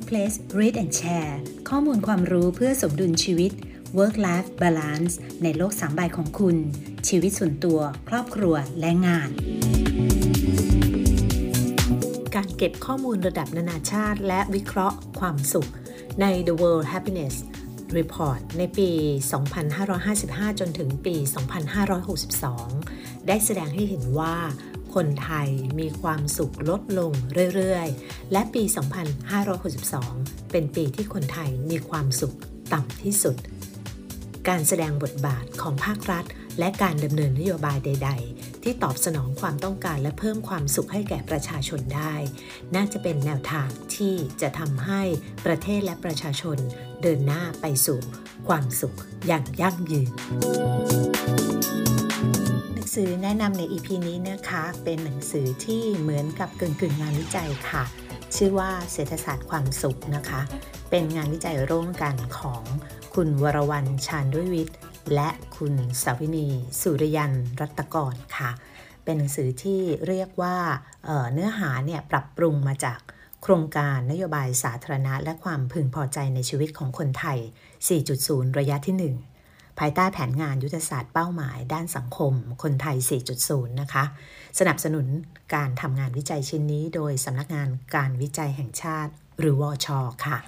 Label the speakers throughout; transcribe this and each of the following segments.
Speaker 1: Workplace Read and Share ข้อมูลความรู้เพื่อสมดุลชีวิต Work Life Balance ในโลกสามใบของคุณ ชีวิตส่วนตัว ครอบครัวและงาน การเก็บข้อมูลระดับนานาชาติ และวิเคราะห์ความสุข ใน The World Happiness Report ในปี 2555 จนถึงปี 2562 ได้แสดงให้เห็นว่า คนไทยมีความสุขลดลงเรื่อยๆ และปี 2562 เป็นปีที่คนไทยมีความสุขต่ำที่สุด การแสดงบทบาทของภาครัฐ และการดำเนินนโยบายใด ๆ ที่ตอบสนองความต้องการและเพิ่มความสุขให้แก่ประชาชนได้ น่าจะเป็นแนวทางที่จะทำให้ประเทศและประชาชนเดินหน้าไปสู่ความสุขอย่างยั่งยืน สือแนะนำใน EP นี้นะคะ เป็นหนังสือที่เหมือนกับกึ่งกึ่งงานวิจัยค่ะ ชื่อว่าเศรษฐศาสตร์ความสุขนะคะ เป็นงานวิจัยร่วมกันของคุณวรวรรณชาญด้วยวิทย์ และคุณสาวินี สุริยันรัตกรค่ะ เป็นหนังสือที่เรียกว่าเเนื้อหาเนี่ยปรับปรุงมาจากโครงการนโยบายสาธารณะ และความพึงพอใจในชีวิตของคนไทย 4.0 ระยะที่ 1 ภายใต้แผนงานยุทธศาสตร์เป้าหมาย ด้านสังคม คนไทย 4.0 นะคะ สนับสนุนการทำงานวิจัยชิ้นนี้ โดยสำนักงานการวิจัยแห่งชาติ หรือวอชค่ะ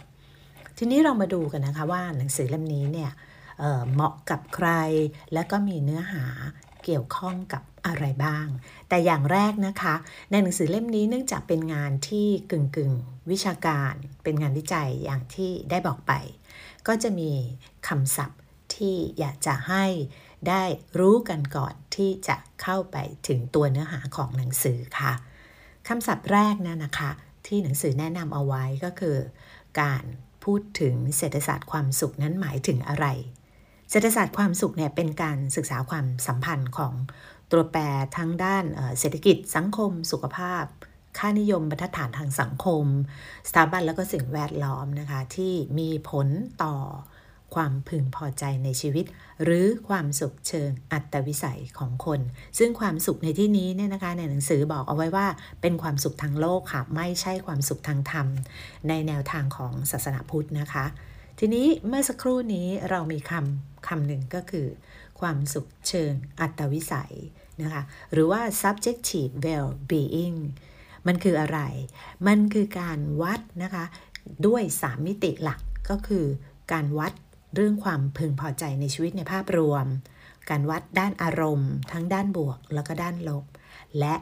Speaker 1: ทีนี้เรามาดูกันนะคะว่าหนังสือเล่มนี้เนี่ยเเหมาะกับใคร และก็มีเนื้อหาเกี่ยวข้องกับอะไรบ้าง แต่อย่างแรกนะคะ ในหนังสือเล่มนี้เนื่องจากเป็นงานที่กึ่งกึ่งวิชาการ เป็นงานวิจัยอย่างที่ได้บอกไป ก็จะมีคำศัพท์ ที่อยากจะให้ได้รู้กันก่อนที่จะเข้าไปถึงตัวเนื้อหาของหนังสือค่ะคำศัพท์แรกนะนะคะ ที่หนังสือแนะนำเอาไว้ก็คือ การพูดถึงเศรษฐศาสตร์ความสุขนั้นหมายถึงอะไร เศรษฐศาสตร์ความสุขเนี่ยเป็นการศึกษาความสัมพันธ์ของตัวแปรทั้งด้านเศรษฐกิจสังคม สุขภาพ ค่านิยมบรรทัดฐานทางสังคม สถาบันแล้วก็สิ่งแวดล้อมนะคะ ที่มีผลต่อ ความพึงพอใจในชีวิต หรือความสุขเชิงอัตวิสัยของคน ซึ่งความสุขในที่นี้เนี่ยนะคะในหนังสือบอกเอาไว้ว่า เป็นความสุขทางโลกค่ะไม่ใช่ความสุขทางธรรม ในแนวทางของศาสนาพุทธนะคะ ทีนี้เมื่อสักครู่นี้เรามีคำคำหนึ่งก็คือ ความสุขเชิงอัตวิสัยนะคะหรือว่า subjective well-being มันคืออะไร มันคือการวัดนะคะด้วย 3 มิติหลักก็คือการวัด เรื่องความพึงพอใจในชีวิตในภาพรวม การวัดด้านอารมณ์ ทั้งด้านบวกแล้วก็ด้านลบ และ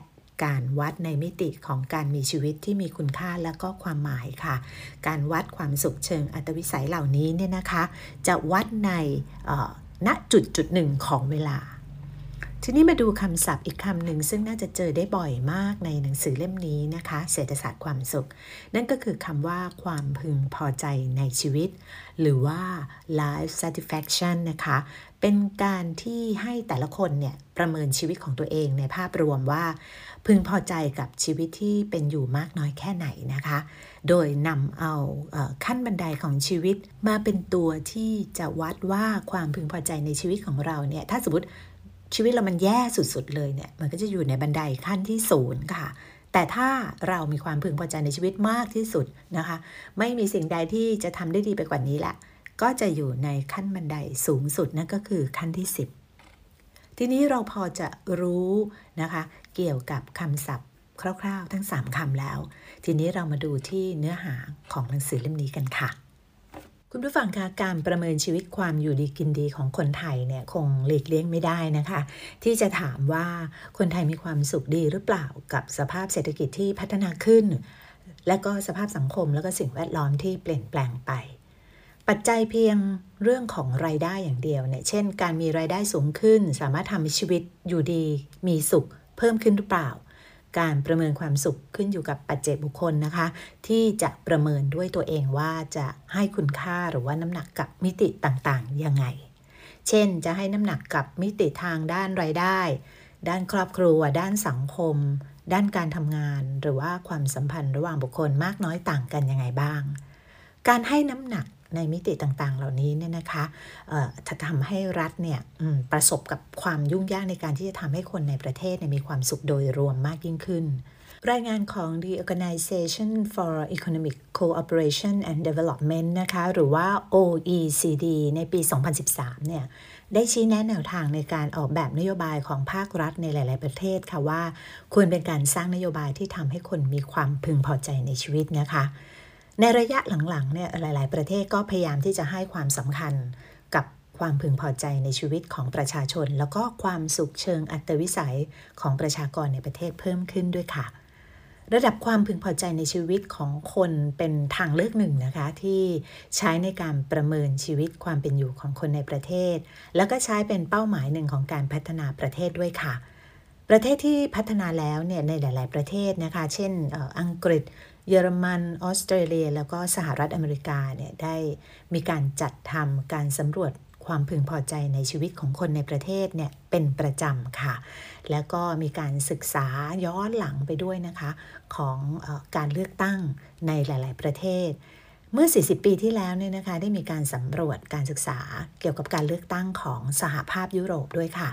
Speaker 1: การวัดในมิติของการมีชีวิตที่มีคุณค่าและก็ความหมายค่ะ การวัดความสุขเชิงอัตวิสัยเหล่านี้เนี่ยนะคะ จะวัดในณจุดจุดหนึ่งของเวลา ทีนี้มาดูคำศัพท์อีกคำหนึ่งซึ่งน่าจะเจอได้บ่อยมากในหนังสือเล่มนี้นะคะ เศรษฐศาสตร์ความสุข นั่นก็คือคำว่าความพึงพอใจในชีวิต หรือว่า life satisfaction นะคะ เป็นการที่ให้แต่ละคนเนี่ยประเมินชีวิตของตัวเองในภาพรวมว่า พึงพอใจกับชีวิตที่เป็นอยู่มากน้อยแค่ไหนนะคะ โดยนำเอาขั้นบันไดของชีวิตมาเป็นตัวที่จะวัดว่าความพึงพอใจในชีวิตของเราเนี่ยถ้าสมมติ ชีวิตเรามันแย่สุดๆเลยเนี่ยมันก็จะอยู่ในบันไดขั้นที่ศูนย์ค่ะ แต่ถ้าเรามีความพึงพอใจในชีวิตมากที่สุดนะคะ ไม่มีสิ่งใดที่จะทำได้ดีไปกว่านี้แหละก็จะอยู่ในขั้นบันไดสูงสุดนั่นก็คือขั้นที่ 10 ทีนี้เราพอจะรู้นะคะ เกี่ยวกับคำศัพท์คร่าวๆ ทั้ง 3คำแล้ว ทีนี้เรามาดูที่เนื้อหาของหนังสือเล่มนี้กันค่ะ คุณผู้ฟังคะการประเมินชีวิตความอยู่ดีกินดีของคนไทยเนี่ยคงหลีกเลี่ยงไม่ได้นะคะ ที่จะถามว่าคนไทยมีความสุขดีหรือเปล่ากับสภาพเศรษฐกิจที่พัฒนาขึ้น และก็สภาพสังคมแล้วก็สิ่งแวดล้อมที่เปลี่ยนแปลงไป ปัจจัยเพียงเรื่องของรายได้อย่างเดียวเนี่ยเช่น การมีรายได้สูงขึ้น สามารถทำให้ชีวิตอยู่ดี มีสุข เพิ่มขึ้นหรือเปล่า การประเมินความสุขขึ้นอยู่กับปัจเจกบุคคลนะคะ ที่จะประเมินด้วยตัวเองว่าจะให้คุณค่าหรือว่าน้ำหนักกับมิติต่างๆยังไง เช่น จะให้น้ำหนักกับมิติทางด้านรายได้ ด้านครอบครัว ด้านสังคม ด้านการทำงาน หรือว่าความสัมพันธ์ระหว่างบุคคลมากน้อยต่างกันยังไงบ้าง การให้น้ำหนัก ในมิติต่างๆ เหล่านี้เนี่ยนะคะจะทำให้รัฐเนี่ยประสบกับความยุ่งยากในการที่จะทำให้คนในประเทศมีความสุขโดยรวมมากยิ่งขึ้นรายงานของ the Organization for Economic Cooperation and Development นะคะ หรือว่า OECD ในปี 2013 เนี่ย ได้ชี้แนะแนวทางในการออกแบบนโยบายของภาครัฐในหลาย ๆ ประเทศค่ะว่า ควรเป็นการสร้างนโยบายที่ทำให้คนมีความพึงพอใจในชีวิตนะคะ ในระยะหลังๆเนี่ยหลาย ๆ ประเทศก็พยายามที่จะให้ความสำคัญกับความพึงพอใจในชีวิตของประชาชน แล้วก็ความสุขเชิงอัตวิสัยของประชากรในประเทศเพิ่มขึ้นด้วยค่ะ ระดับความพึงพอใจในชีวิตของคนเป็นทางเลือกหนึ่งนะคะ ที่ใช้ในการประเมินชีวิตความเป็นอยู่ของคนในประเทศ แล้วก็ใช้เป็นเป้าหมายหนึ่งของการพัฒนาประเทศด้วยค่ะ ประเทศที่พัฒนาแล้วเนี่ยในหลาย ๆ ประเทศนะคะ เช่นอังกฤษ เยอรมันออสเตรเลีย แล้วก็สหรัฐอเมริกาเนี่ยได้มีการจัดทำการสำรวจความพึงพอใจในชีวิตของคนในประเทศเนี่ยเป็นประจำค่ะ แล้วก็มีการศึกษาย้อนหลังไปด้วยนะคะ ของอการเลือกตั้งในหลาย ๆ ประเทศ เมื่อ 40 ปีที่แล้วเนี่ยนะคะได้มีการสำรวจการศึกษาเกี่ยวกับการเลือกตั้งของสหภาพยุโรปด้วยค่ะ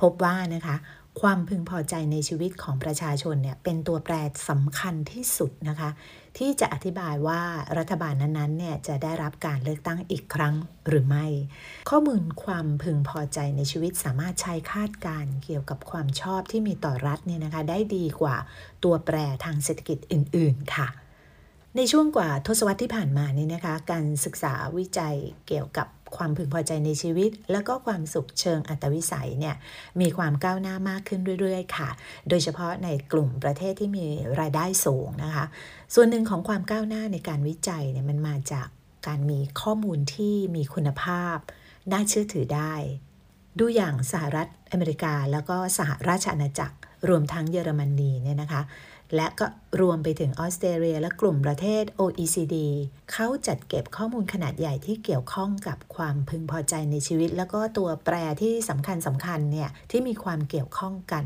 Speaker 1: พบว่านะคะ ความพึงพอใจในชีวิตของประชาชนเนี่ยเป็นตัวแปรสำคัญที่สุดนะคะ ที่จะอธิบายว่ารัฐบาลนั้นๆเนี่ยจะได้รับการเลือกตั้งอีกครั้งหรือไม่ ข้อมูลความพึงพอใจในชีวิตสามารถใช้คาดการเกี่ยวกับความชอบที่มีต่อรัฐเนี่ยนะคะได้ดีกว่าตัวแปรทางเศรษฐกิจอื่น ๆ ค่ะในช่วงกว่าทศวรรษที่ผ่านมานี่นะคะ การศึกษาวิจัยเกี่ยวกับ ความพึงพอใจในชีวิต แล้วก็ความสุขเชิงอัตวิสัยเนี่ยมีความก้าวหน้ามากขึ้นเรื่อย ๆ ค่ะ โดยเฉพาะในกลุ่มประเทศที่มีรายได้สูงนะคะ ส่วนหนึ่งของความก้าวหน้าในการวิจัยเนี่ยมันมาจากการมีข้อมูลที่มีคุณภาพ น่าเชื่อถือได้ ดูอย่างสหรัฐอเมริกา แล้วก็สหราชอาณาจักรรวมทั้งเยอรมนีเนี่ยนะคะ และก็รวมไปถึงออสเตรเลียและกลุ่มประเทศ OECD เขาจัดเก็บข้อมูลขนาดใหญ่ที่เกี่ยวข้องกับความพึงพอใจในชีวิต แล้วก็ตัวแปรที่สำคัญสำคัญเนี่ยที่มีความเกี่ยวข้องกัน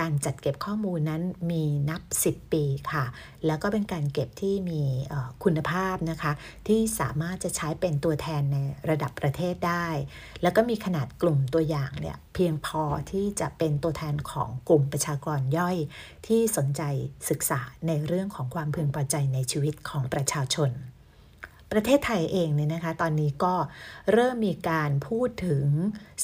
Speaker 1: การจัดเก็บข้อมูลนั้นมีนับ 10 ปีค่ะ แล้วก็เป็นการเก็บที่มีคุณภาพนะคะ ที่สามารถจะใช้เป็นตัวแทนในระดับประเทศได้ แล้วก็มีขนาดกลุ่มตัวอย่างเนี่ยเพียงพอที่จะเป็นตัวแทนของกลุ่มประชากรย่อยที่สนใจศึกษาในเรื่องของความพึงพอใจในชีวิตของประชาชน ประเทศไทยเองเนี่ยนะคะ ตอนนี้ก็เริ่มมีการพูดถึง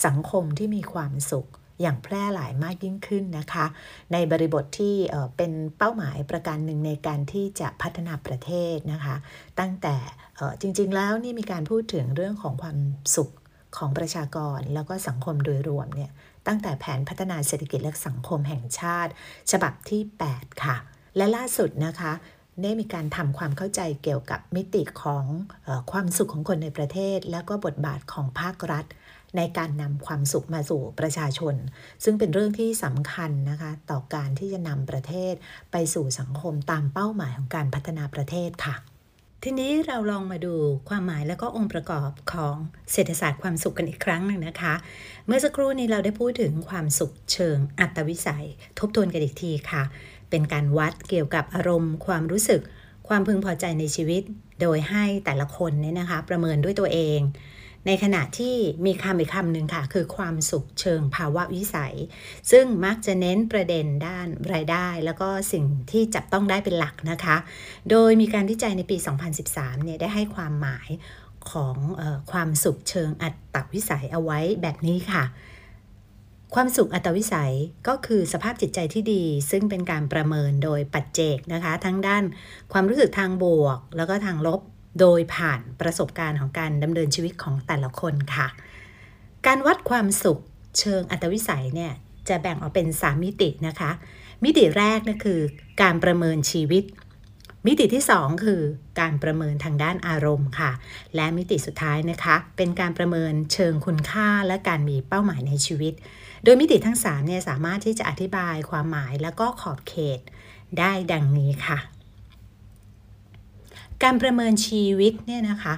Speaker 1: สังคมที่มีความสุขอย่างแพร่หลายมากยิ่งขึ้นนะคะ ในบริบทที่เป็นเป้าหมายประการหนึ่งในการที่จะพัฒนาประเทศนะคะ ตั้งแต่จริงๆแล้วนี่มีการพูดถึงเรื่องของความสุขของประชากรแล้วก็สังคมโดยรวมเนี่ยตั้งแต่แผนพัฒนาเศรษฐกิจและสังคมแห่งชาติ ฉบับที่ 8 ค่ะ และล่าสุดนะคะได้มีการทำความเข้าใจเกี่ยวกับมิติของอความสุขของคนในประเทศ แล้วก็บทบาทของภาครัฐ ในการนำความสุขมาสู่ประชาชน ซึ่งเป็นเรื่องที่สำคัญนะคะต่อการที่จะนำประเทศไปสู่สังคมตามเป้าหมายของการพัฒนาประเทศค่ะ ทีนี้เราลองมาดูความหมายและก็องค์ประกอบของเศรษฐศาสตร์ความสุขกันอีกครั้งหนึ่งนะคะ เมื่อสักครู่นี้เราได้พูดถึงความสุขเชิงอัตวิสัย ทบทวนกันอีกทีค่ะ เป็นการวัดเกี่ยวกับอารมณ์ ความรู้สึก ความพึงพอใจในชีวิต โดยให้แต่ละคนเนี่ยนะคะ ประเมินด้วยตัวเอง ในขณะที่มีคำอีกคำหนึ่งค่ะ คือความสุขเชิงภาวะวิสัย ซึ่งมักจะเน้นประเด็นด้านรายได้ แล้วก็สิ่งที่จับต้องได้เป็นหลักนะคะ โดยมีการวิจัยในปี 2013 เนี่ยได้ให้ความหมายของออความสุขเชิงอัตวิสัยเอาไว้แบบนี้ค่ะ ความสุขอัตวิสัยก็คือสภาพจิตใจที่ดี ซึ่งเป็นการประเมินโดยปัจเจกนะคะ ทั้งด้านความรู้สึกทางบวก แล้วก็ทางลบโดยผ่านประสบการณ์ของการดำเนินชีวิตของแต่ละคนค่ะ การวัดความสุขเชิงอัตวิสัยเนี่ยจะแบ่งออกเป็น 3 มิตินะคะ มิติแรกนะคือการประเมินชีวิต มิติที่ 2 คือการประเมินทางด้านอารมณ์ค่ะ และมิติสุดท้ายนะคะ เป็นการประเมินเชิงคุณค่าและการมีเป้าหมายในชีวิต โดยมิติทั้ง3เนี่ยสามารถที่จะอธิบายความหมายและก็ขอบเขตได้ดังนี้ค่ะ การประเมินชีวิตเนี่ยนะคะ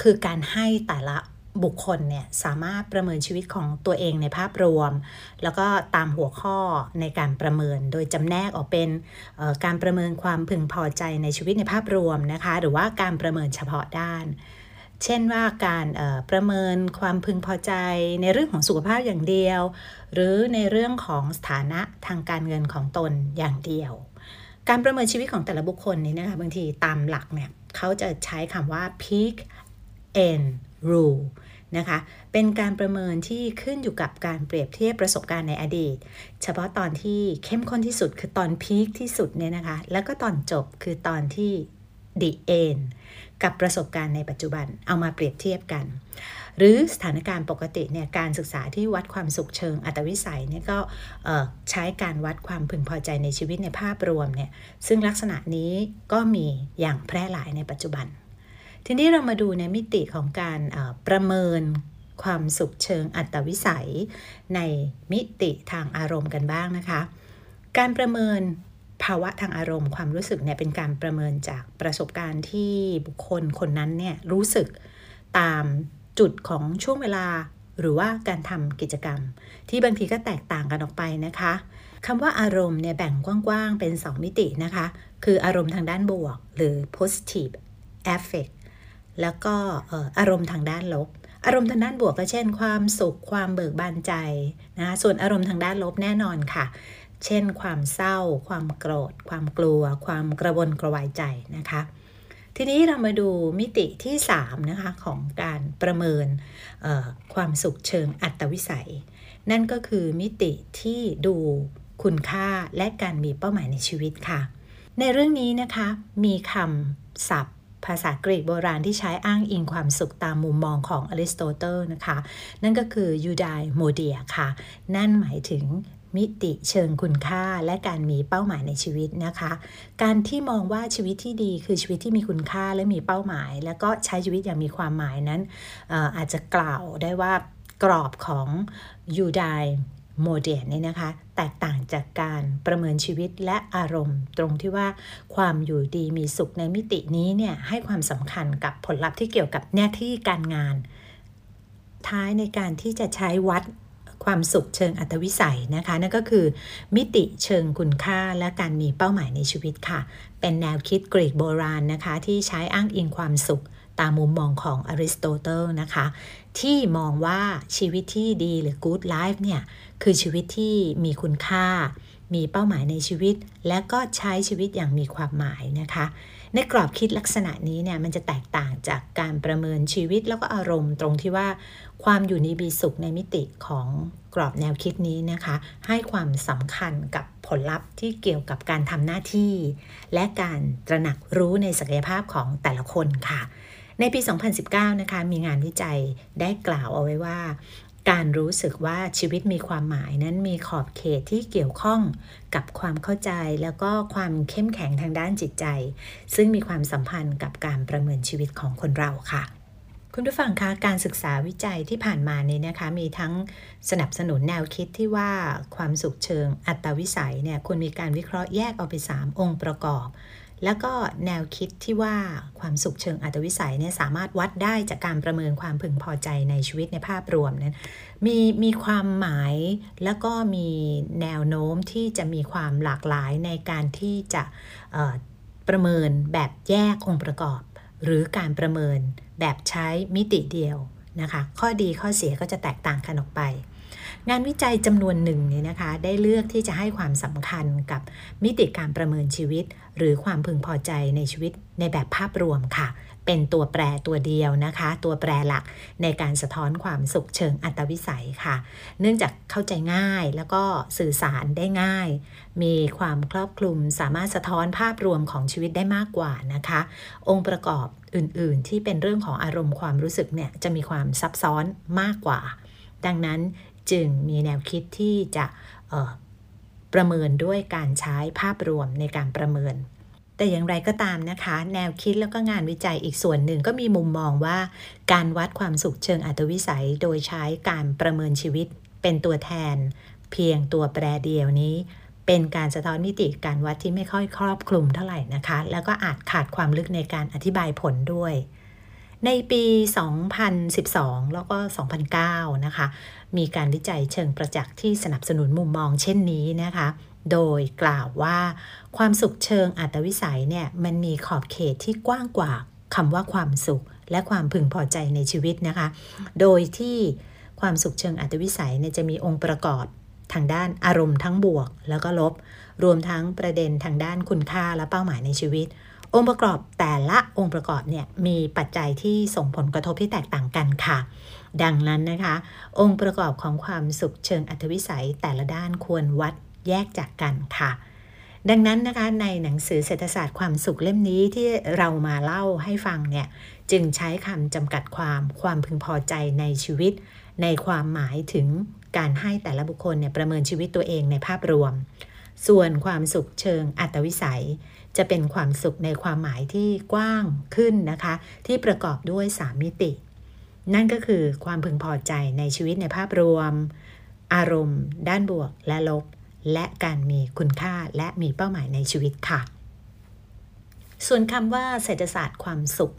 Speaker 1: คือการให้แต่ละบุคคลเนี่ยสามารถประเมินชีวิตของตัวเองในภาพรวม แล้วก็ตามหัวข้อในการประเมิน โดยจำแนกออกเป็นการประเมินความพึงพอใจในชีวิตในภาพรวมนะคะ หรือว่าการประเมินเฉพาะด้าน เช่นว่าการประเมินความพึงพอใจในเรื่องของสุขภาพอย่างเดียว หรือในเรื่องของสถานะทางการเงินของตนอย่างเดียว การประเมินชีวิตของแต่ละบุคคลนี้นะคะบางทีตามหลักเนี่ยเขาจะใช้คำว่า peak and rule นะคะ เป็นการประเมินที่ขึ้นอยู่กับการเปรียบเทียบประสบการณ์ในอดีต เฉพาะตอนที่เข้มข้นที่สุดคือตอนพีคที่สุดเนี่ยนะคะ แล้วก็ตอนจบคือตอนที่ the end กับประสบการณ์ในปัจจุบันเอามาเปรียบเทียบกัน หรือสถานการณ์ปกติเนี่ยการศึกษาที่วัดความสุขเชิงอัตวิสัยเนี่ยก็ใช้การวัดความพึงพอใจในชีวิตในภาพรวมเนี่ยซึ่งลักษณะนี้ก็มีอย่างแพร่หลายในปัจจุบัน ทีนี้เรามาดูในมิติของการประเมินความสุขเชิงอัตวิสัย ในมิติทางอารมณ์กันบ้างนะคะ การประเมิน ภาวะทางอารมณ์ความรู้สึกเนี่ยเป็นการประเมินจากประสบการณ์ที่บุคคลคนนั้นเนี่ยรู้สึกตามจุดของช่วงเวลาหรือว่าการทำกิจกรรม ที่บางทีก็แตกต่างกันออกไปนะคะคำว่าอารมณ์เนี่ยแบ่งกว้างๆเป็น 2 มิตินะคะ คืออารมณ์ทางด้านบวก หรือ positive affect แล้วก็อารมณ์ทางด้านลบ อารมณ์ทางด้านบวกก็เช่น ความสุขความเบิกบานใจนะส่วนอารมณ์ทางด้านลบแน่นอนค่ะ เช่น ความเศร้า ความโกรธ ความกลัว ความกระวนกระวายใจนะคะ ทีนี้เรามาดูมิติที่3นะคะของการประเมินความสุขเชิงอัตวิสัย นั่นก็คือมิติที่ดูคุณค่าและการมีเป้าหมายในชีวิตค่ะ ในเรื่องนี้นะคะมีคำศัพท์ภาษากรีกโบราณที่ใช้อ้างอิงความสุขตามมุมมองของอริสโตเติลนะคะ นั่นก็คือ eudaimonia ค่ะ นั่นหมายถึง มิติเชิงคุณค่าและการมีเป้าหมายในชีวิตนะคะ การที่มองว่าชีวิตที่ดีคือชีวิตที่มีคุณค่าและมีเป้าหมาย แล้วก็ใช้ชีวิตอย่างมีความหมายนั้นอาจจะกล่าวได้ว่ากรอบของ eudaimonia นี่นะคะ แตกต่างจากการประเมินชีวิตและอารมณ์ ตรงที่ว่าความอยู่ดีมีสุขในมิตินี้เนี่ยให้ความสำคัญกับผลลัพธ์ที่เกี่ยวกับหน้าที่การงาน ท้ายในการที่จะใช้วัด ความสุขเชิงอัตวิสัยนะคะนั่นก็คือ มิติเชิงคุณค่าและการมีเป้าหมายในชีวิตค่ะ เป็นแนวคิดกรีกโบราณนะคะ ที่ใช้อ้างอิงความสุขตามมุมมองของอริสโตเติลนะคะ ที่มองว่าชีวิตที่ดีหรือ good life เนี่ยคือชีวิตที่มีคุณค่า มีเป้าหมายในชีวิต และก็ใช้ชีวิตอย่างมีความหมายนะคะ ในกรอบคิดลักษณะนี้เนี่ยมันจะแตกต่างจากการประเมินชีวิตแล้วก็อารมณ์ตรงที่ว่า ความอยู่ในบีสุขในมิติของกรอบแนวคิดนี้นะคะ ให้ความสำคัญกับผลลัพธ์ที่เกี่ยวกับการทำหน้าที่ และการตระหนักรู้ในศักยภาพของแต่ละคนค่ะในปี 2019 นะคะ มีงานวิจัยได้กล่าวเอาไว้ว่า การรู้สึกว่าชีวิตมีความหมายนั้นมีขอบเขตที่เกี่ยวข้องกับความเข้าใจแล้วก็ความเข้มแข็งทางด้านจิตใจ ซึ่งมีความสัมพันธ์กับการประเมินชีวิตของคนเราค่ะคุณผู้ฟังคะการศึกษาวิจัยที่ผ่านมานี้นะคะ มีทั้งสนับสนุนแนวคิดที่ว่าความสุขเชิงอัตวิสัยเนี่ยควรมีการวิเคราะห์แยกออกเป็น3องค์ประกอบ แล้วก็แนวคิดที่ว่าความสุขเชิงอัตวิสัยเนี่ยสามารถวัดได้จากการประเมินความพึงพอใจในชีวิตในภาพรวมนั้นมีมีความหมายแล้วก็มีแนวโน้มที่จะมีความหลากหลายในการที่จะประเมินแบบแยกองค์ประกอบ หรือการประเมินแบบใช้มิติเดียวนะคะข้อดีข้อเสียก็จะแตกต่างกันออกไป งานวิจัยจำนวนหนึ่งเนี่ยนะคะได้เลือกที่จะให้ความสำคัญกับมิติการประเมินชีวิต หรือความพึงพอใจในชีวิตในแบบภาพรวมค่ะ เป็นตัวแปรตัวเดียวนะคะ ตัวแปรหลักในการสะท้อนความสุขเชิงอัตวิสัยค่ะ เนื่องจากเข้าใจง่ายแล้วก็สื่อสารได้ง่าย มีความครอบคลุมสามารถสะท้อนภาพรวมของชีวิตได้มากกว่านะคะ องค์ประกอบอื่นๆ ที่เป็นเรื่องของอารมณ์ความรู้สึกเนี่ยจะมีความซับซ้อนมากกว่า ดังนั้นจึงมีแนวคิดที่จะ ประเมินด้วยการใช้ภาพรวมในการประเมิน แต่อย่างไรก็ตามนะคะ แนวคิดแล้วก็งานวิจัยอีกส่วนหนึ่งก็มีมุมมองว่า การวัดความสุขเชิงอัตวิสัย โดยใช้การประเมินชีวิต เป็นตัวแทน เพียงตัวแปรเดียวนี้ เป็นการสะท้อนมิติการวัดที่ไม่ค่อยครอบคลุมเท่าไหร่นะคะ แล้วก็อาจขาดความลึกในการอธิบายผลด้วย ในปี 2012 แล้วก็ 2009 นะคะ มีการวิจัยเชิงประจักษ์ที่สนับสนุนมุมมองเช่นนี้นะคะ โดยกล่าวว่าความสุขเชิงอัตวิสัยเนี่ยมันมีขอบเขตที่กว้างกว่าคำว่าความสุขและความพึงพอใจในชีวิตนะคะ โดยที่ความสุขเชิงอัตวิสัยเนี่ยจะมีองค์ประกอบทางด้านอารมณ์ทั้งบวกแล้วก็ลบ รวมทั้งประเด็นทางด้านคุณค่าและเป้าหมายในชีวิต องค์ประกอบแต่ละองค์ประกอบเนี่ยมีปัจจัยที่ส่งผลกระทบที่แตกต่างกันค่ะ ดังนั้นนะคะ องค์ประกอบของความสุขเชิงอัตวิสัยแต่ละด้านควรวัดแยกจากกันค่ะ ดังนั้นนะคะในหนังสือเศรษฐศาสตร์ความสุขเล่มนี้ที่เรามาเล่าให้ฟังเนี่ยจึงใช้คำจำกัดความความพึงพอใจในชีวิต ในความหมายถึงการให้แต่ละบุคคลเนี่ยประเมินชีวิตตัวเองในภาพรวม ส่วนความสุขเชิงอัตวิสัย จะเป็นความสุขในความหมายที่กว้างขึ้นนะคะ ที่ประกอบด้วย 3 มิติ นั่นก็คือความพึงพอใจในชีวิตในภาพรวม อารมณ์ ด้านบวกและลบ และการมีคุณค่าและมีเป้าหมายในชีวิตค่ะ ส่วนคำว่าเศรษฐศาสตร์ความสุข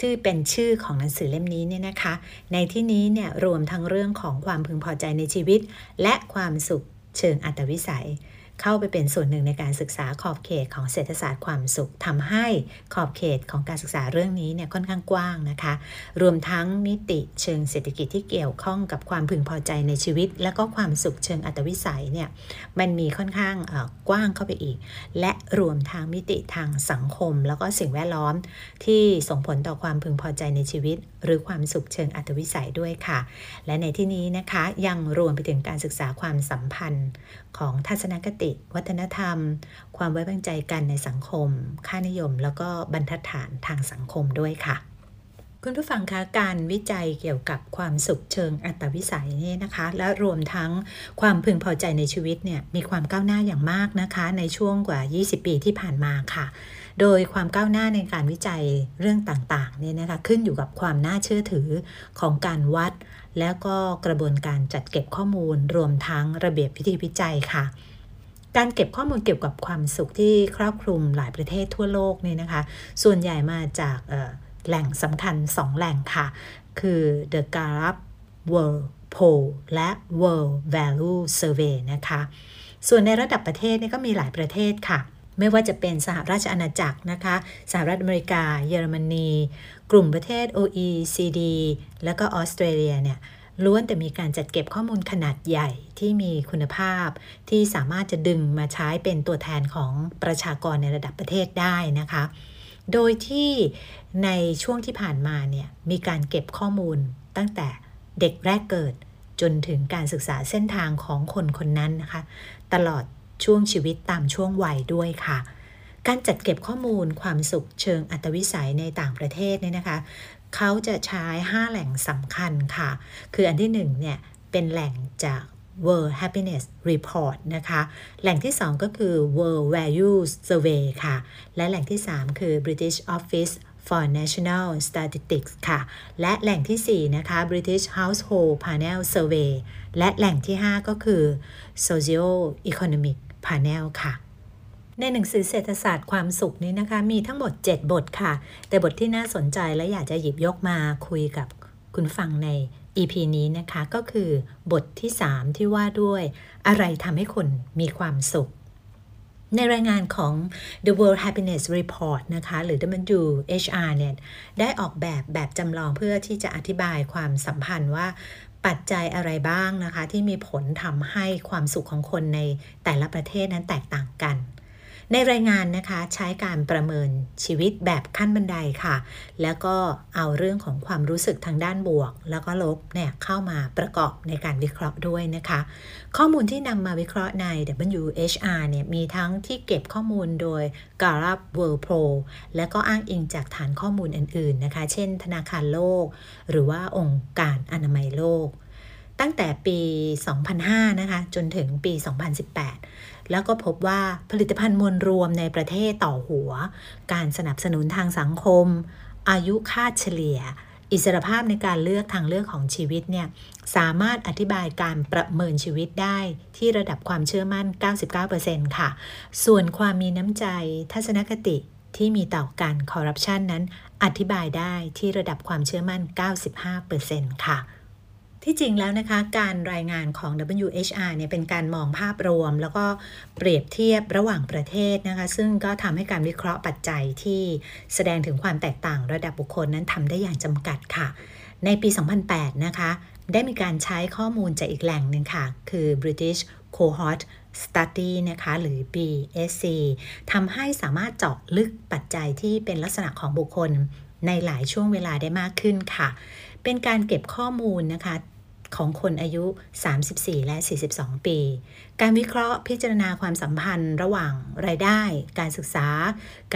Speaker 1: ที่เป็นชื่อของหนังสือเล่มนี้เนี่ยนะคะ ในที่นี้เนี่ยรวมทั้งเรื่องของความพึงพอใจในชีวิต และความสุขเชิงอัตวิสัย เข้าไปเป็นส่วนหนึ่งในการศึกษาขอบเขตของเศรษฐศาสตร์ความสุขทำให้ขอบเขตของการศึกษาเรื่องนี้เนี่ยค่อนข้างกว้างนะคะ รวมทั้งมิติเชิงเศรษฐกิจที่เกี่ยวข้องกับความพึงพอใจในชีวิต และก็ความสุขเชิงอัตวิสัยเนี่ยมันมีค่อนข้างกว้างเข้าไปอีก และรวมทางมิติทางสังคม แล้วก็สิ่งแวดล้อมที่ส่งผลต่อความพึงพอใจในชีวิตหรือความสุขเชิงอัตวิสัยด้วยค่ะ และในที่นี้นะคะยังรวมไปถึงการศึกษาความสัมพันธ์ของทัศนคติ วัฒนธรรม ความไว้วางใจกันในสังคม ค่านิยม แล้วก็บรรทัดฐานทางสังคมด้วยค่ะ คุณผู้ฟังคะการวิจัยเกี่ยวกับความสุขเชิงอัตวิสัยนี่นะคะ และรวมทั้งความพึงพอใจในชีวิตเนี่ยมีความก้าวหน้าอย่างมากนะคะ ในช่วงกว่า 20 ปีที่ผ่านมาค่ะ โดยความก้าวหน้าในการวิจัยเรื่องต่างๆเนี่ยนะคะขึ้นอยู่กับความน่าเชื่อถือของการวัด แล้วก็กระบวนการจัดเก็บข้อมูล รวมทั้งระเบียบวิธีวิจัยค่ะการเก็บข้อมูลเกี่ยวกับความสุขที่ครอบคลุมหลายประเทศทั่วโลกเนี่ยนะคะ ส่วนใหญ่มาจาก แหล่งสำคัญ 2 แหล่งค่ะ คือ The Gallup World Poll และ World Value Survey นะคะ ส่วนในระดับประเทศนี่ก็มีหลายประเทศค่ะ ไม่ว่าจะเป็นสหราชอาณาจักรนะคะ สหรัฐอเมริกา เยอรมนี กลุ่มประเทศ OECD แล้วก็ออสเตรเลียเนี่ยล้วนแต่มีการจัดเก็บข้อมูลขนาดใหญ่ที่มีคุณภาพ ที่สามารถจะดึงมาใช้เป็นตัวแทนของประชากรในระดับประเทศได้นะคะ โดยที่ในช่วงที่ผ่านมาเนี่ยมีการเก็บข้อมูลตั้งแต่เด็กแรกเกิดจนถึงการศึกษาเส้นทางของคนคนนั้นนะคะ ตลอดช่วงชีวิตตามช่วงวัยด้วยค่ะ การจัดเก็บข้อมูลความสุขเชิงอัตวิสัยในต่างประเทศเนี่ยนะคะ เขาจะใช้ 5 แหล่งสำคัญค่ะ คืออันที่1เนี่ยเป็นแหล่งจาก World Happiness Report นะคะ แหล่งที่ 2 ก็คือ World Values Survey ค่ะ และแหล่งที่ 3 คือ British Office for National Statistics ค่ะ และแหล่งที่ 4 นะคะ British Household Panel Survey และแหล่งที่ 5 ก็คือ Socio Economic Panel ค่ะ ในหนังสือเศรษฐศาสตร์ความสุขนี้นะคะ มีทั้งหมด 7 บทค่ะ แต่บทที่น่าสนใจและอยากจะหยิบยกมาคุยกับคุณฟังใน EP นี้นะคะก็คือบทที่ 3 ที่ว่าด้วยอะไรทำให้คนมีความสุข ในรายงานของ The World Happiness Report นะคะ หรือ WHR เนี่ยได้ออกแบบแบบจำลองเพื่อที่จะอธิบายความสัมพันธ์ว่าปัจจัยอะไรบ้างนะคะ ที่มีผลทำให้ความสุขของคนในแต่ละประเทศนั้นแตกต่างกัน ในรายงานนะคะใช้การประเมินชีวิตแบบขั้นบันไดค่ะ แล้วก็เอาเรื่องของความรู้สึกทางด้านบวก แล้วก็ลบเนี่ยเข้ามาประกอบในการวิเคราะห์ด้วยนะคะ ข้อมูลที่นำมาวิเคราะห์ใน WHR เนี่ยมีทั้งที่เก็บข้อมูลโดย Gallup World Pro และก็อ้างอิงจากฐานข้อมูลอื่นๆนะคะ เช่น ธนาคารโลก หรือว่าองค์การอนามัยโลกตั้งแต่ปี 2005 นะคะ จนถึงปี 2018 แล้วก็พบว่าผลิตภัณฑ์มวลรวมในประเทศต่อหัว การสนับสนุนทางสังคม อายุค่าเฉลี่ย อิสรภาพในการเลือกทางเลือกของชีวิตเนี่ยสามารถอธิบายการประเมินชีวิตได้ที่ระดับความเชื่อมั่น 99%ค่ะ ส่วนความมีน้ำใจทัศนคติที่มีต่อการคอร์รัปชันนั้น อธิบายได้ที่ระดับความเชื่อมั่น 95%ค่ะ ที่จริงแล้วนะคะการรายงานของ WHR เนี่ยเป็นการมองภาพรวม แล้วก็เปรียบเทียบระหว่างประเทศนะคะ ซึ่งก็ทำให้การวิเคราะห์ปัจจัยที่แสดงถึงความแตกต่างระดับบุคคลนั้นทำได้อย่างจำกัดค่ะ ในปี 2008 นะคะ ได้มีการใช้ข้อมูลจากอีกแหล่งหนึ่งค่ะ คือ British Cohort Study นะคะ หรือ BSC ทำให้สามารถเจาะลึกปัจจัยที่เป็นลักษณะของบุคคลในหลายช่วงเวลาได้มากขึ้นค่ะ เป็นการเก็บข้อมูลนะคะ ของคนอายุ 34 และ 42 ปี การวิเคราะห์พิจารณาความสัมพันธ์ระหว่างรายได้ การศึกษา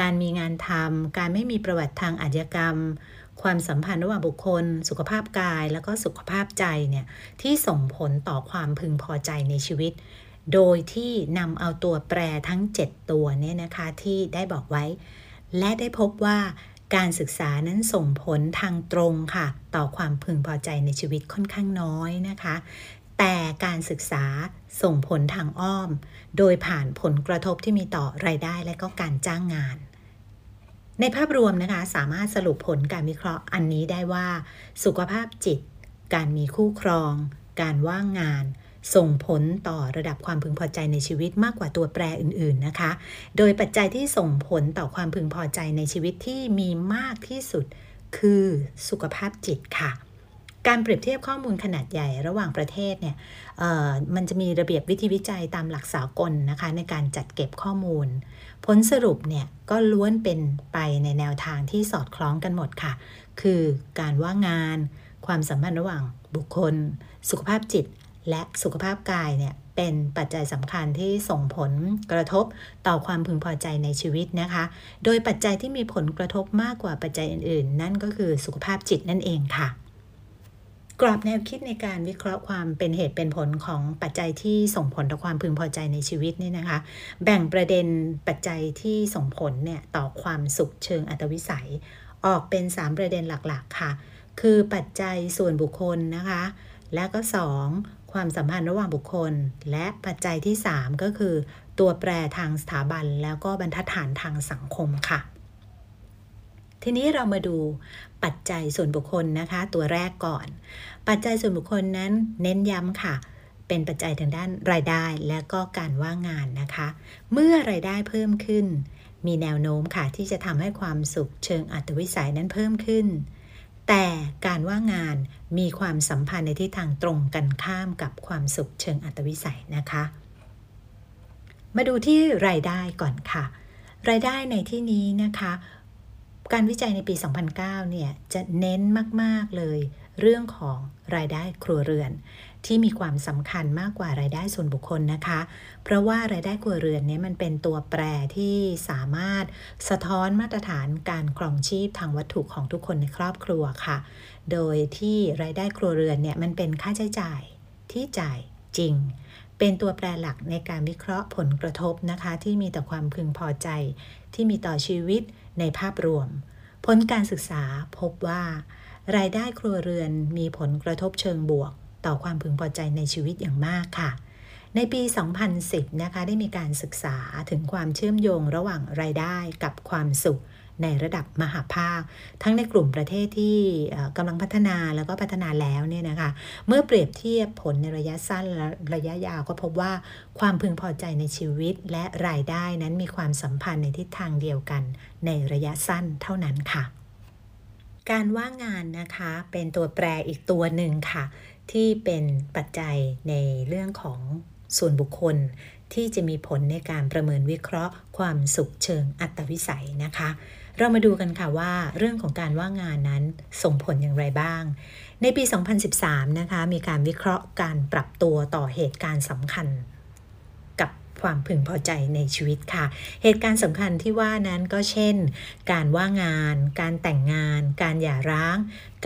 Speaker 1: การมีงานทำ การไม่มีประวัติทางอาชญากรรม ความสัมพันธ์ระหว่างบุคคล สุขภาพกาย แล้วก็สุขภาพใจเนี่ยที่ส่งผลต่อความพึงพอใจในชีวิต โดยที่นำเอาตัวแปรทั้ง 7 ตัวเนี่ยนะคะที่ได้บอกไว้ และได้พบว่า การศึกษานั้นส่งผลทางตรงค่ะ ต่อความพึงพอใจในชีวิตค่อนข้างน้อยนะคะ แต่การศึกษาส่งผลทางอ้อม โดยผ่านผลกระทบที่มีต่อรายได้และก็การจ้างงาน ในภาพรวมนะคะ สามารถสรุปผลการวิเคราะห์อันนี้ได้ว่า สุขภาพจิต การมีคู่ครอง การว่างงาน ส่งผลต่อระดับความพึงพอใจในชีวิตมากกว่าตัวแปรอื่น ๆนะคะ โดยปัจจัยที่ส่งผลต่อความพึงพอใจในชีวิตที่มีมากที่สุด คือสุขภาพจิตค่ะการเปรียบเทียบข้อมูลขนาดใหญ่ระหว่างประเทศเนี่ยมันจะมีระเบียบวิธีวิจัยตามหลักสากลนะคะในการจัดเก็บข้อมูล ผลสรุปเนี่ยก็ล้วนเป็นไปในแนวทางที่สอดคล้องกันหมดค่ะ คือการว่างงาน ความสัมพันธ์ระหว่างบุคคล สุขภาพจิต และสุขภาพกายเนี่ยเป็นปัจจัยสำคัญที่ส่งผลกระทบต่อความพึงพอใจในชีวิตนะคะ โดยปัจจัยที่มีผลกระทบมากกว่าปัจจัยอื่นๆ นั่นก็คือสุขภาพจิตนั่นเองค่ะ กรอบแนวคิดในการวิเคราะห์ความเป็นเหตุเป็นผลของปัจจัยที่ส่งผลต่อความพึงพอใจในชีวิตนี่นะคะ แบ่งประเด็นปัจจัยที่ส่งผลเนี่ยต่อความสุขเชิงอัตวิสัย ออกเป็น 3 ประเด็นหลักๆค่ะ คือปัจจัยส่วนบุคคลนะคะ และก็ 2 ความสัมพันธ์ระหว่างบุคคล และปัจจัยที่ 3 ก็คือ ตัวแปรทางสถาบัน แล้วก็บรรทัดฐานทางสังคมค่ะ ทีนี้เรามาดูปัจจัยส่วนบุคคลนะคะ ตัวแรกก่อน ปัจจัยส่วนบุคคลนั้นเน้นย้ำค่ะ เป็นปัจจัยทางด้านรายได้และก็การว่างงานนะคะ เมื่อรายได้เพิ่มขึ้น มีแนวโน้มค่ะที่จะทำให้ความสุขเชิงอัตวิสัยนั้นเพิ่มขึ้น แต่การว่างงานมีความสัมพันธ์ในทิศทางตรงกันข้ามกับความสุขเชิงอัตวิสัยนะคะ มาดูที่รายได้ก่อนค่ะ รายได้ในที่นี้นะคะ การวิจัยในปี 2009 เนี่ยจะเน้นมาก ๆ เลย เรื่องของรายได้ครัวเรือน ที่มีความสำคัญมากกว่ารายได้ส่วนบุคคลนะคะ เพราะว่ารายได้ครัวเรือนนี้มันเป็นตัวแปรที่สามารถสะท้อนมาตรฐานการครองชีพทางวัตถุของทุกคนในครอบครัวค่ะ โดยที่รายได้ครัวเรือนเนี่ยมันเป็นค่าใช้จ่ายที่จ่ายจริง เป็นตัวแปรหลักในการวิเคราะห์ผลกระทบนะคะ ที่มีต่อความพึงพอใจ ที่มีต่อชีวิตในภาพรวม ผลการศึกษาพบว่ารายได้ครัวเรือนมีผลกระทบเชิงบวก ต่อความพึงพอใจในชีวิตอย่างมากค่ะ ในปี 2010 นะคะ ได้มีการศึกษาถึงความเชื่อมโยงระหว่างรายได้กับความสุขในระดับมหาภาค ทั้งในกลุ่มประเทศที่กำลังพัฒนาแล้วก็พัฒนาแล้วเนี่ยนะคะ เมื่อเปรียบเทียบผลในระยะสั้นและระยะยาวก็พบว่าความพึงพอใจในชีวิตและรายได้นั้นมีความสัมพันธ์ในทิศทางเดียวกันในระยะสั้นเท่านั้นค่ะ การว่างงานนะคะเป็นตัวแปรอีกตัวหนึ่งค่ะ ที่เป็นปัจจัยในเรื่องของส่วนบุคคลที่จะมีผลในการประเมินวิเคราะห์ความสุขเชิงอัตวิสัยนะคะ เรามาดูกันค่ะว่าเรื่องของการว่างงานนั้นส่งผลอย่างไรบ้าง ในปี 2013 นะคะ มีการวิเคราะห์การปรับตัวต่อเหตุการณ์สำคัญ ความพึงพอใจในชีวิตค่ะ เหตุการณ์สำคัญที่ว่านั้นก็เช่น การว่างงาน การแต่งงาน การหย่าร้าง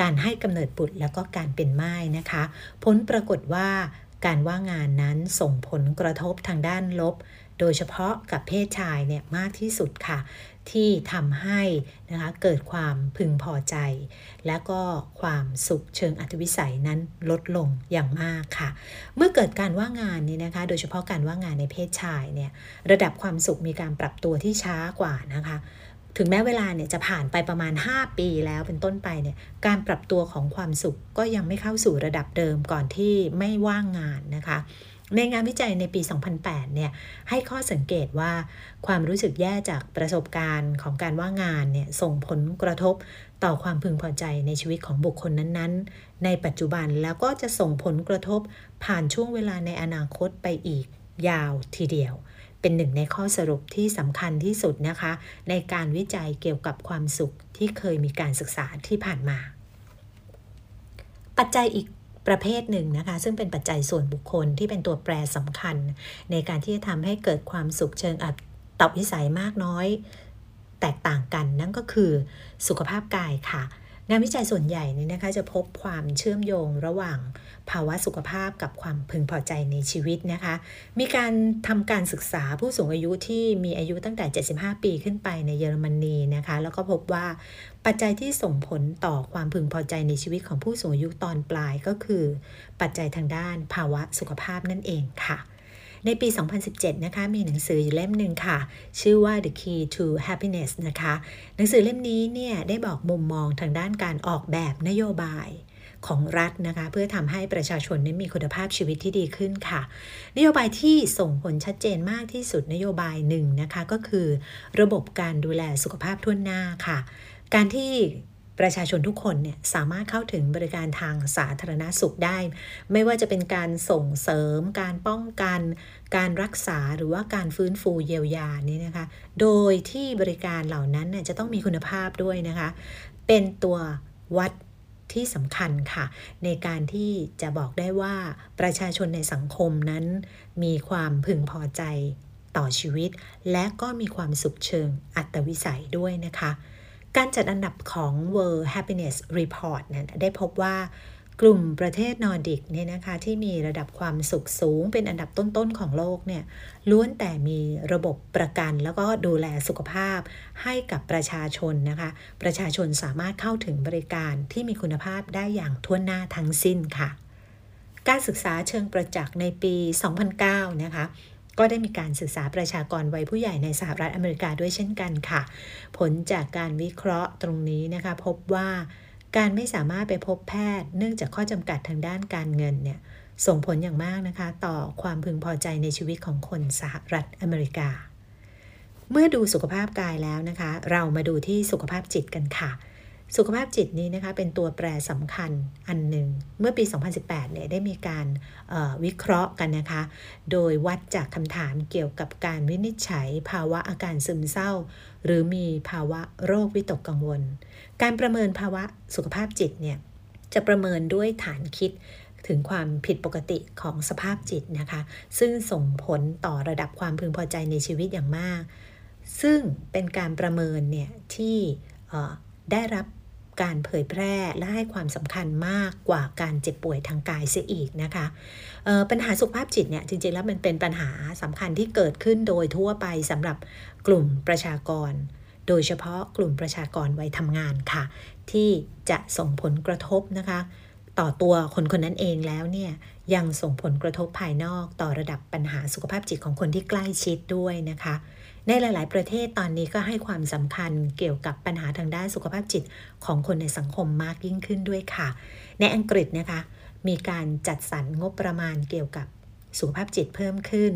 Speaker 1: การให้กำเนิดบุตรแล้วก็การเป็นไม้นะคะ ผลปรากฏว่าการว่างงานนั้นส่งผลกระทบทางด้านลบ โดยเฉพาะกับเพศชายเนี่ยมากที่สุดค่ะ ที่ทำให้นะคะเกิดความพึงพอใจ และก็ความสุขเชิงอัตวิสัยนั้นลดลงอย่างมากค่ะ เมื่อเกิดการว่างงานนี้นะคะ โดยเฉพาะการว่างงานในเพศชายเนี่ยระดับความสุขมีการปรับตัวที่ช้ากว่านะคะถึงแม้เวลาเนี่ยจะผ่านไปประมาณ 5 ปีแล้วเป็นต้นไปเนี่ยการปรับตัวของความสุขก็ยังไม่เข้าสู่ระดับเดิมก่อนที่ไม่ว่างงานนะคะ ในงานวิจัยในปี 2008 เนี่ย ให้ข้อสังเกตว่าความรู้สึกแย่จากประสบการณ์ของการว่างงานเนี่ย ส่งผลกระทบต่อความพึงพอใจในชีวิตของบุคคลนั้นๆ ในปัจจุบันแล้วก็จะส่งผลกระทบผ่านช่วงเวลาในอนาคตไปอีกยาวทีเดียว เป็นหนึ่งในข้อสรุปที่สำคัญที่สุดนะคะ ในการวิจัยเกี่ยวกับความสุขที่เคยมีการศึกษาที่ผ่านมา ปัจจัยอีก ประเภทหนึ่งนะคะ ซึ่งเป็นปัจจัยส่วนบุคคลที่เป็นตัวแปรสำคัญ ในการที่จะทำให้เกิดความสุขเชิงอัตวิสัยมากน้อย แตกต่างกันนั่นก็คือสุขภาพกายค่ะ งานวิจัยส่วนใหญ่นี่นะคะจะพบความเชื่อมโยงระหว่าง ภาวะสุขภาพกับความพึงพอใจในชีวิตนะคะ มีการทำการศึกษาผู้สูงอายุที่มีอายุตั้งแต่ 75 ปีขึ้นไปในเยอรมนีนะคะ แล้วก็พบว่าปัจจัยที่ส่งผลต่อความพึงพอใจในชีวิตของผู้สูงอายุตอนปลายก็คือ ปัจจัยทางด้านภาวะสุขภาพนั่นเองค่ะในปี 2017 นะคะ มีหนังสืออยู่เล่มหนึ่งค่ะ ชื่อว่า The Key to Happiness นะคะ หนังสือเล่มนี้เนี่ย ได้บอกมุมมองทางด้านการออกแบบนโยบาย ของรัฐนะคะ เพื่อทำให้ประชาชนนั้นมีคุณภาพชีวิตที่ดีขึ้นค่ะ นโยบายที่ส่งผลชัดเจนมากที่สุดนโยบายหนึ่งนะคะก็คือระบบการดูแลสุขภาพทั่วหน้าค่ะ การที่ประชาชนทุกคนเนี่ยสามารถเข้าถึงบริการทางสาธารณาสุขได้ ไม่ว่าจะเป็นการส่งเสริม การป้องกัน การรักษาหรือว่าการฟื้นฟูเยียวยานี่นะคะ โดยที่บริการเหล่านั้นเนี่ยจะต้องมีคุณภาพด้วยนะคะ เป็นตัววัด ที่สำคัญค่ะ ในการที่จะบอกได้ว่าประชาชนในสังคมนั้น มีความพึงพอใจต่อชีวิต และก็มีความสุขเชิงอัตวิสัยด้วยนะคะ การจัดอันดับของ World Happiness Report นั้นได้พบว่า กลุ่มประเทศนอร์ดิกเนี่ยนะคะที่มีระดับความสุขสูงเป็นอันดับต้นๆของโลกเนี่ยล้วนแต่มีระบบประกันแล้วก็ดูแลสุขภาพให้กับประชาชนนะคะประชาชนสามารถเข้าถึงบริการที่มีคุณภาพได้อย่างทั่วหน้าทั้งสิ้นค่ะ การศึกษาเชิงประจักษ์ในปี 2009 นะคะก็ได้มีการศึกษาประชากรวัยผู้ใหญ่ในสหรัฐอเมริกาด้วยเช่นกันค่ะ ผลจากการวิเคราะห์ตรงนี้นะคะพบว่า การไม่สามารถไปพบแพทย์ เนื่องจากข้อจำกัดทางด้านการเงินเนี่ยส่งผลอย่างมากนะคะ ต่อความพึงพอใจในชีวิตของคนสหรัฐอเมริกา เมื่อดูสุขภาพกายแล้วนะคะ เรามาดูที่สุขภาพจิตกันค่ะ สุขภาพจิตนี้นะคะเป็นตัวแปรสำคัญอันหนึ่ง เมื่อปี 2018 เนี่ยได้มีการวิเคราะห์กันนะคะ โดยวัดจากคำถามเกี่ยวกับการวินิจฉัย ภาวะอาการซึมเศร้า หรือมีภาวะโรควิตกกังวล การประเมินภาวะสุขภาพจิตเนี่ยจะประเมินด้วยฐานคิดถึงความผิดปกติของสภาพจิตนะคะ ซึ่งส่งผลต่อระดับความพึงพอใจในชีวิตอย่างมาก ซึ่งเป็นการประเมินเนี่ยที่ได้รับการเผยแพร่และให้ความสำคัญมากกว่าการเจ็บป่วยทางกายเสียอีกนะคะปัญหาสุขภาพจิตเนี่ยจริงๆแล้วมันเป็นปัญหาสำคัญที่เกิดขึ้นโดยทั่วไปสำหรับกลุ่มประชากร โดยเฉพาะกลุ่มประชากรวัยทำงานค่ะ ที่จะส่งผลกระทบนะคะ ต่อตัวคนคนนั้นเองแล้วเนี่ยยังส่งผลกระทบภายนอกต่อระดับปัญหาสุขภาพจิตของคนที่ใกล้ชิดด้วยนะคะในหลาย ๆ ประเทศตอนนี้ก็ให้ความสำคัญเกี่ยวกับปัญหาทางด้านสุขภาพจิตของคนในสังคมมากยิ่งขึ้นด้วยค่ะ ในอังกฤษนะคะ มีการจัดสรรงบประมาณเกี่ยวกับ สุขภาพจิตเพิ่มขึ้น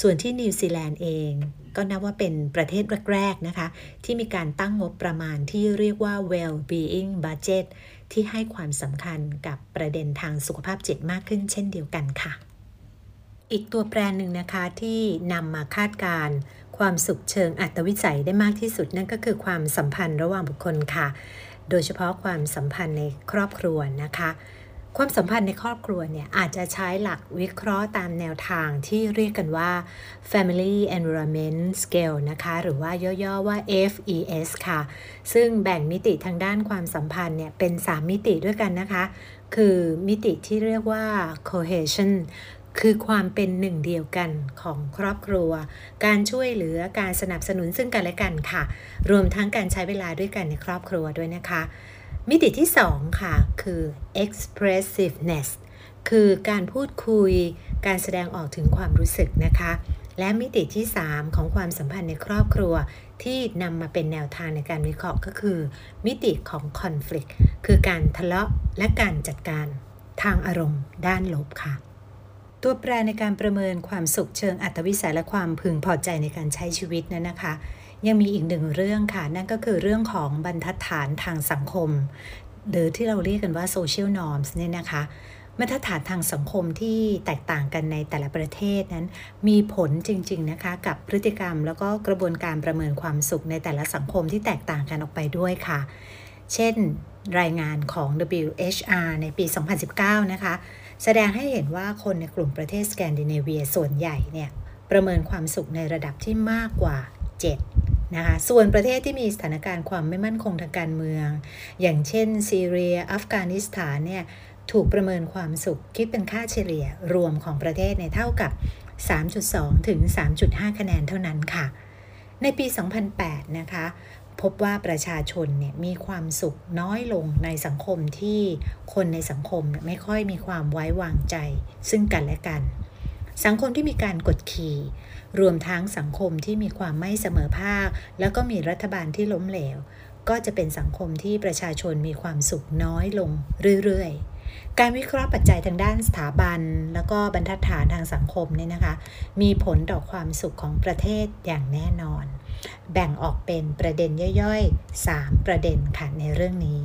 Speaker 1: ส่วนที่นิวซีแลนด์เอง ก็นับว่าเป็นประเทศแรกๆนะคะ ที่มีการตั้งงบประมาณที่เรียกว่า well-being budget ที่ให้ความสำคัญกับประเด็นทางสุขภาพจิตมากขึ้นเช่นเดียวกันค่ะ อีกตัวแปรหนึ่งนะคะที่นำมาคาดการความสุขเชิงอัตวิสัยได้มากที่สุดนั่นก็คือความสัมพันธ์ระหว่างบุคคลค่ะ โดยเฉพาะความสัมพันธ์ในครอบครัวนะคะ ความสัมพันธ์ในครอบครัวเนี่ยอาจจะใช้หลักวิเคราะห์ตามแนวทางที่เรียกกันว่า Family Environment Scale นะคะ หรือว่าย่อๆว่า FES ค่ะ ซึ่งแบ่งมิติทางด้านความสัมพันธ์เนี่ยเป็น 3 มิติด้วยกันนะคะ คือมิติที่เรียกว่า cohesion คือความเป็นหนึ่งเดียวกันของครอบครัว การช่วยเหลือการสนับสนุนซึ่งกันและกันค่ะ รวมทั้งการใช้เวลาด้วยกันในครอบครัวด้วยนะคะ มิติที่ 2 ค่ะ คือ expressiveness คือการพูดคุย การแสดงออกถึงความรู้สึกนะคะ และมิติที่ 3 ของความสัมพันธ์ในครอบครัว ที่นำมาเป็นแนวทางในการวิเคราะห์ก็คือ มิติของ conflict คือการทะเลาะและการจัดการทางอารมณ์ด้านลบค่ะ ตัวแปรในการประเมินความสุขเชิงอัตวิสัยและความพึงพอใจในการใช้ชีวิตนั้นนะคะ ยังมีอีกหนึ่งเรื่องค่ะ นั่นก็คือเรื่องของบรรทัดฐานทางสังคม หรือที่เราเรียกกันว่า social norms เนี่ยนะคะมาตรฐานทางสังคมที่แตกต่างกันในแต่ละประเทศนั้น มีผลจริง ๆ นะคะ กับพฤติกรรมแล้วก็กระบวนการประเมินความสุขในแต่ละสังคมที่แตกต่างกันออกไปด้วยค่ะ เช่น รายงานของ WHR ในปี 2019 นะคะ แสดงให้เห็นว่าคนในกลุ่มประเทศสแกนดิเนเวียส่วนใหญ่เนี่ย ประเมินความสุขในระดับที่มากกว่า 7 นะคะส่วนประเทศที่มีสถานการณ์ความไม่มั่นคงทางการเมือง อย่างเช่น ซีเรีย อัฟกานิสถานเนี่ยถูกประเมินความสุขคิดเป็นค่าเฉลี่ยรวมของประเทศในเท่ากับ 3.2 ถึง 3.5 คะแนนเท่านั้นค่ะ ในปี 2008 นะคะ พบว่าประชาชนเนี่ยมีความสุขน้อยลงในสังคมที่คนในสังคมไม่ค่อยมีความไว้วางใจ ซึ่งกันและกัน สังคมที่มีการกดขี่ รวมทั้งสังคมที่มีความไม่เสมอภาค แล้วก็มีรัฐบาลที่ล้มเหลว ก็จะเป็นสังคมที่ประชาชนมีความสุขน้อยลงเรื่อยๆการวิเคราะห์ปัจจัยทางด้านสถาบัน แล้วก็บรรทัดฐานทางสังคมเนี่ยนะคะ มีผลต่อความสุขของประเทศอย่างแน่นอน แบ่งออกเป็นประเด็นย่อยๆ 3 ประเด็นค่ะในเรื่องนี้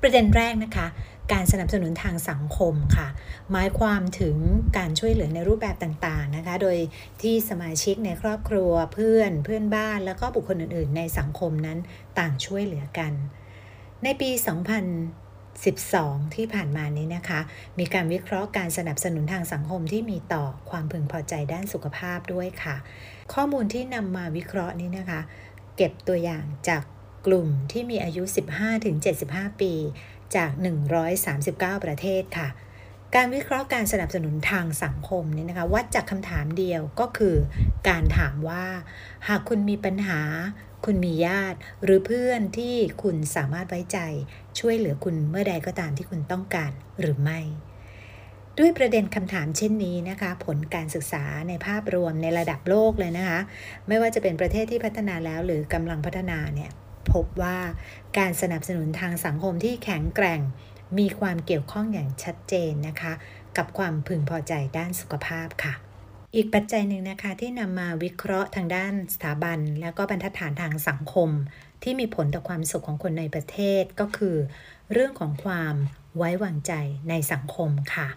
Speaker 1: ประเด็นแรกนะคะ การสนับสนุนทางสังคมค่ะ หมายความถึงการช่วยเหลือในรูปแบบต่างๆนะคะ โดยที่สมาชิกในครอบครัวเพื่อนเพื่อนบ้าน แล้วก็บุคคลอื่นๆ ในสังคมนั้นต่างช่วยเหลือกัน ในปี 2012 ที่ผ่านมานี้นะคะ มีการวิเคราะห์การสนับสนุนทางสังคมที่มีต่อความพึงพอใจด้านสุขภาพด้วยค่ะ ข้อมูลที่นำมาวิเคราะห์นี้นะคะ เก็บตัวอย่างจากกลุ่มที่มีอายุ 15-75 ปี จาก 139 ประเทศค่ะ การวิเคราะห์การสนับสนุนทางสังคมนี่นะคะวัดจากคำถามเดียวก็คือการถามว่า หากคุณมีปัญหา คุณมีญาติ หรือเพื่อนที่คุณสามารถไว้ใจ ช่วยเหลือคุณเมื่อใดก็ตามที่คุณต้องการหรือไม่ด้วยประเด็นคำถามเช่นนี้นะคะ ผลการศึกษาในภาพรวมในระดับโลกเลยนะคะ ไม่ว่าจะเป็นประเทศที่พัฒนาแล้วหรือกำลังพัฒนาเนี่ย พบว่าการสนับสนุนทางสังคมที่แข็งแกร่ง มีความเกี่ยวข้องอย่างชัดเจนนะคะ กับความพึงพอใจด้านสุขภาพค่ะ อีกปัจจัยหนึ่งนะคะที่นำมาวิเคราะห์ทางด้านสถาบัน แล้วก็บรรทัดฐานทางสังคม ที่มีผลต่อความสุขของคนในประเทศก็คือ เรื่องของความไว้วางใจในสังคมค่ะ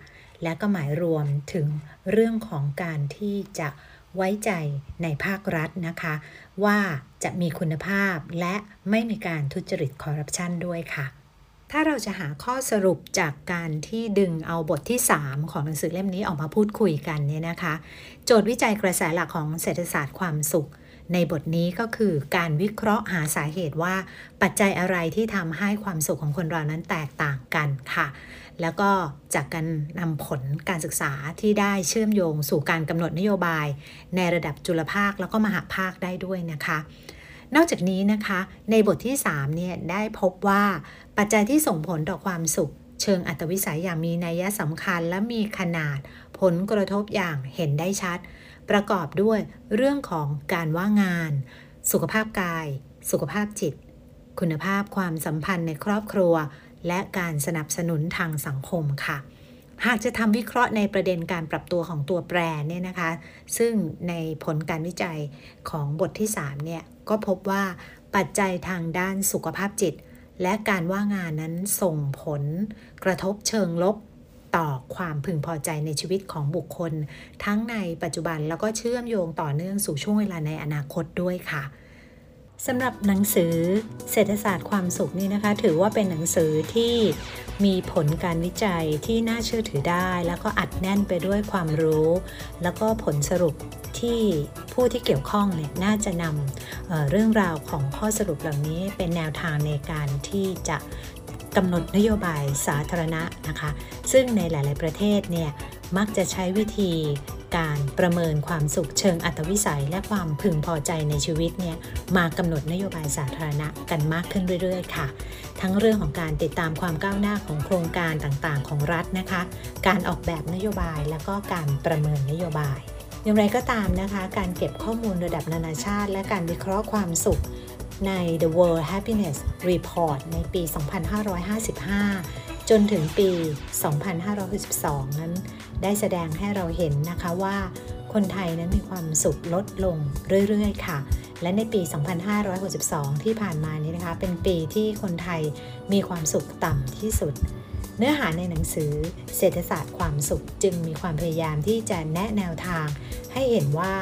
Speaker 1: และก็หมายรวมถึงเรื่องของการที่จะไว้ใจในภาครัฐนะคะ ว่า จะมีคุณภาพและไม่มีการทุจริตคอร์รัปชันด้วยค่ะถ้าเราจะหาข้อสรุปจากการที่ดึงเอาบทที่ 3 ของหนังสือเล่มนี้ออกมาพูดคุยกันเนี่ยนะคะ โจทย์วิจัยกระแสหลักของเศรษฐศาสตร์ความสุข ในบทนี้ก็คือการวิเคราะห์หาสาเหตุว่า ปัจจัยอะไรที่ทำให้ความสุขของคนเรานั้นแตกต่างกันค่ะ แล้วก็จากการนำผลการศึกษาที่ได้เชื่อมโยงสู่การกำหนดนโยบาย ในระดับจุลภาคแล้วก็มหาภาคได้ด้วยนะคะ นอกจากนี้นะคะ ในบทที่3เนี่ยได้พบว่าปัจจัยที่ส่งผลต่อความสุข เชิงอัตวิสัยอย่างมีนัยสำคัญและมีขนาด ผลกระทบอย่างเห็นได้ชัด ประกอบด้วยเรื่องของการว่างงาน สุขภาพกาย สุขภาพจิต คุณภาพความสัมพันธ์ในครอบครัว และการสนับสนุนทางสังคมค่ะ หากจะทำวิเคราะห์ในประเด็นการปรับตัวของตัวแปรเนี่ยนะคะ ซึ่งในผลการวิจัยของบทที่3เนี่ยก็พบว่าปัจจัยทางด้านสุขภาพจิต และการว่างงานนั้นส่งผลกระทบเชิงลบต่อความพึงพอใจในชีวิตของบุคคล ทั้งในปัจจุบันแล้วก็เชื่อมโยงต่อเนื่องสู่ช่วงเวลาในอนาคตด้วยค่ะ สำหรับหนังสือเศรษฐศาสตร์ความสุขนี่นะคะ ถือว่าเป็นหนังสือที่มีผลการวิจัยที่น่าเชื่อถือได้ แล้วก็อัดแน่นไปด้วยความรู้ แล้วก็ผลสรุปที่ผู้ที่เกี่ยวข้องเนี่ยน่าจะนำเเรื่องราวของข้อสรุปเหล่านี้เป็นแนวทางในการที่จะกำหนดนโยบายสาธารณะนะคะ ซึ่งในหลาย ๆ ประเทศเนี่ย มักจะใช้วิธีการประเมินความสุขเชิงอัตวิสัย และความพึงพอใจในชีวิตเนี่ยมากำหนดนโยบายสาธารณะกันมากขึ้นเรื่อยๆ ค่ะ ทั้งเรื่องของการติดตามความก้าวหน้าของโครงการต่างๆ ของรัฐนะคะ การออกแบบนโยบายแล้วก็การประเมินนโยบาย อย่างไรก็ตามนะคะ การเก็บข้อมูลระดับนานาชาติ และการวิเคราะห์ความสุขใน The World Happiness Report ในปี 2555 จนถึงปี 2562 นั้นได้แสดงให้เราเห็นนะคะว่าคนไทยนั้นมีความสุขลดลงเรื่อยๆ ค่ะ และในปี 2562 ที่ผ่านมานี้นะคะ เป็นปีที่คนไทยมีความสุขต่ำที่สุด เนื้อหาในหนังสือเศรษฐศาสตร์ความสุขจึงมีความพยายามที่จะแนะแนวทาง ให้เห็นว่า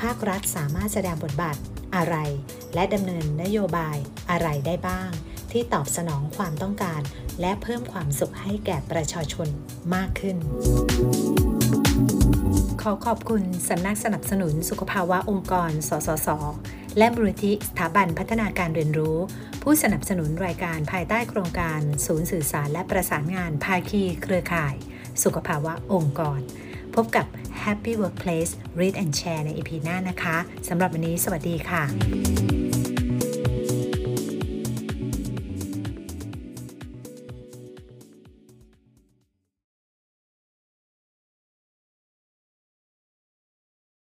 Speaker 1: ภาครัฐสามารถแสดงบทบาทอะไร และดำเนินนโยบายอะไรได้บ้าง ที่ตอบสนองความต้องการ และเพิ่มความสุขให้แก่ประชาชนมากขึ้น ขอขอบคุณสำนักสนับสนุนสุขภาวะองค์กร สสส และบริธิสถาบันพัฒนาการเรียนรู้ ผู้สนับสนุนรายการภายใต้โครงการ ศูนย์สื่อสารและประสานงานภาคีเครือข่าย สุขภาวะองค์กร พบกับ Happy Workplace Read and Share ใน EP หน้านะคะสำหรับวันนี้สวัสดีค่ะ